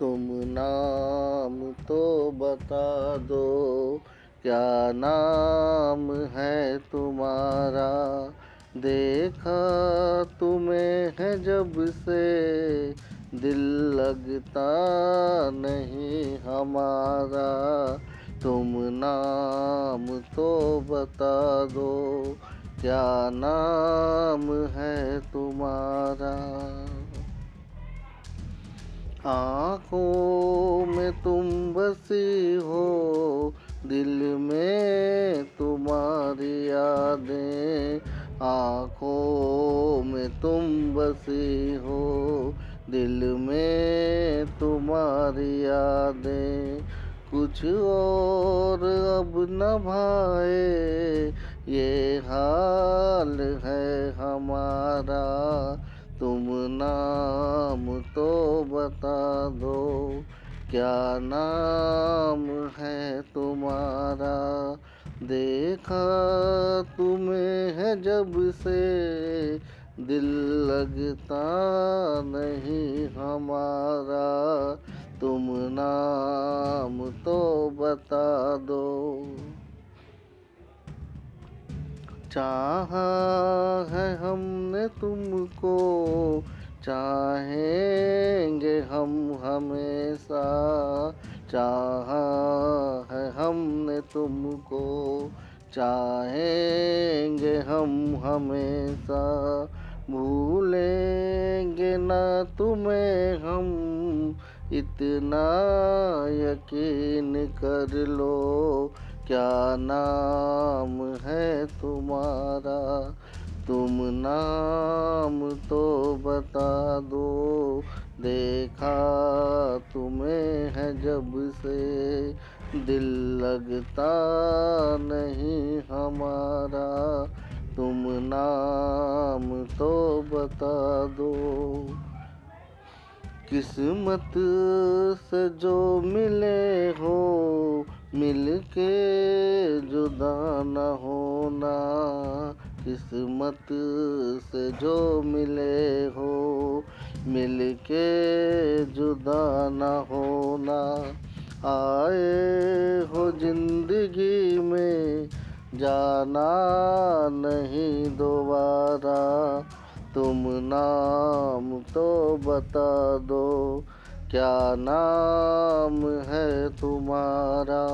तुम नाम तो बता दो। क्या नाम है तुम्हारा? देखा तुम्हें है जब से। दिल लगता नहीं हमारा। तुम नाम तो बता दो। क्या नाम है तुम्हारा? आँखों में तुम बसी हो, दिल में तुम्हारी यादें। आँखों में तुम बसी हो, दिल में तुम्हारी यादें। कुछ और अब न भाए, ये हाल है हमारा। तुम नाम तो बता दो। क्या नाम है तुम्हारा? देखा तुम्हें है जब से। दिल लगता नहीं हमारा। तुम नाम तो बता दो। चाहा है हमने तुमको, चाहेंगे हम हमेशा। चाहा है हमने तुमको, चाहेंगे हम हमेशा। भूलेंगे ना तुम्हें हम, इतना यकीन कर लो। क्या नाम है तुम्हारा? तुम नाम तो बता दो। देखा तुम्हें है जब से। दिल लगता नहीं हमारा। तुम नाम तो बता दो। किस्मत से जो मिले हो मिल के जुदा न होना, किस्मत से जो मिले हो मिल के जुदा न होना। आए हो ज़िंदगी में, जाना नहीं दोबारा, तुम नाम तो बता दो क्या नाम है तुम्हारा?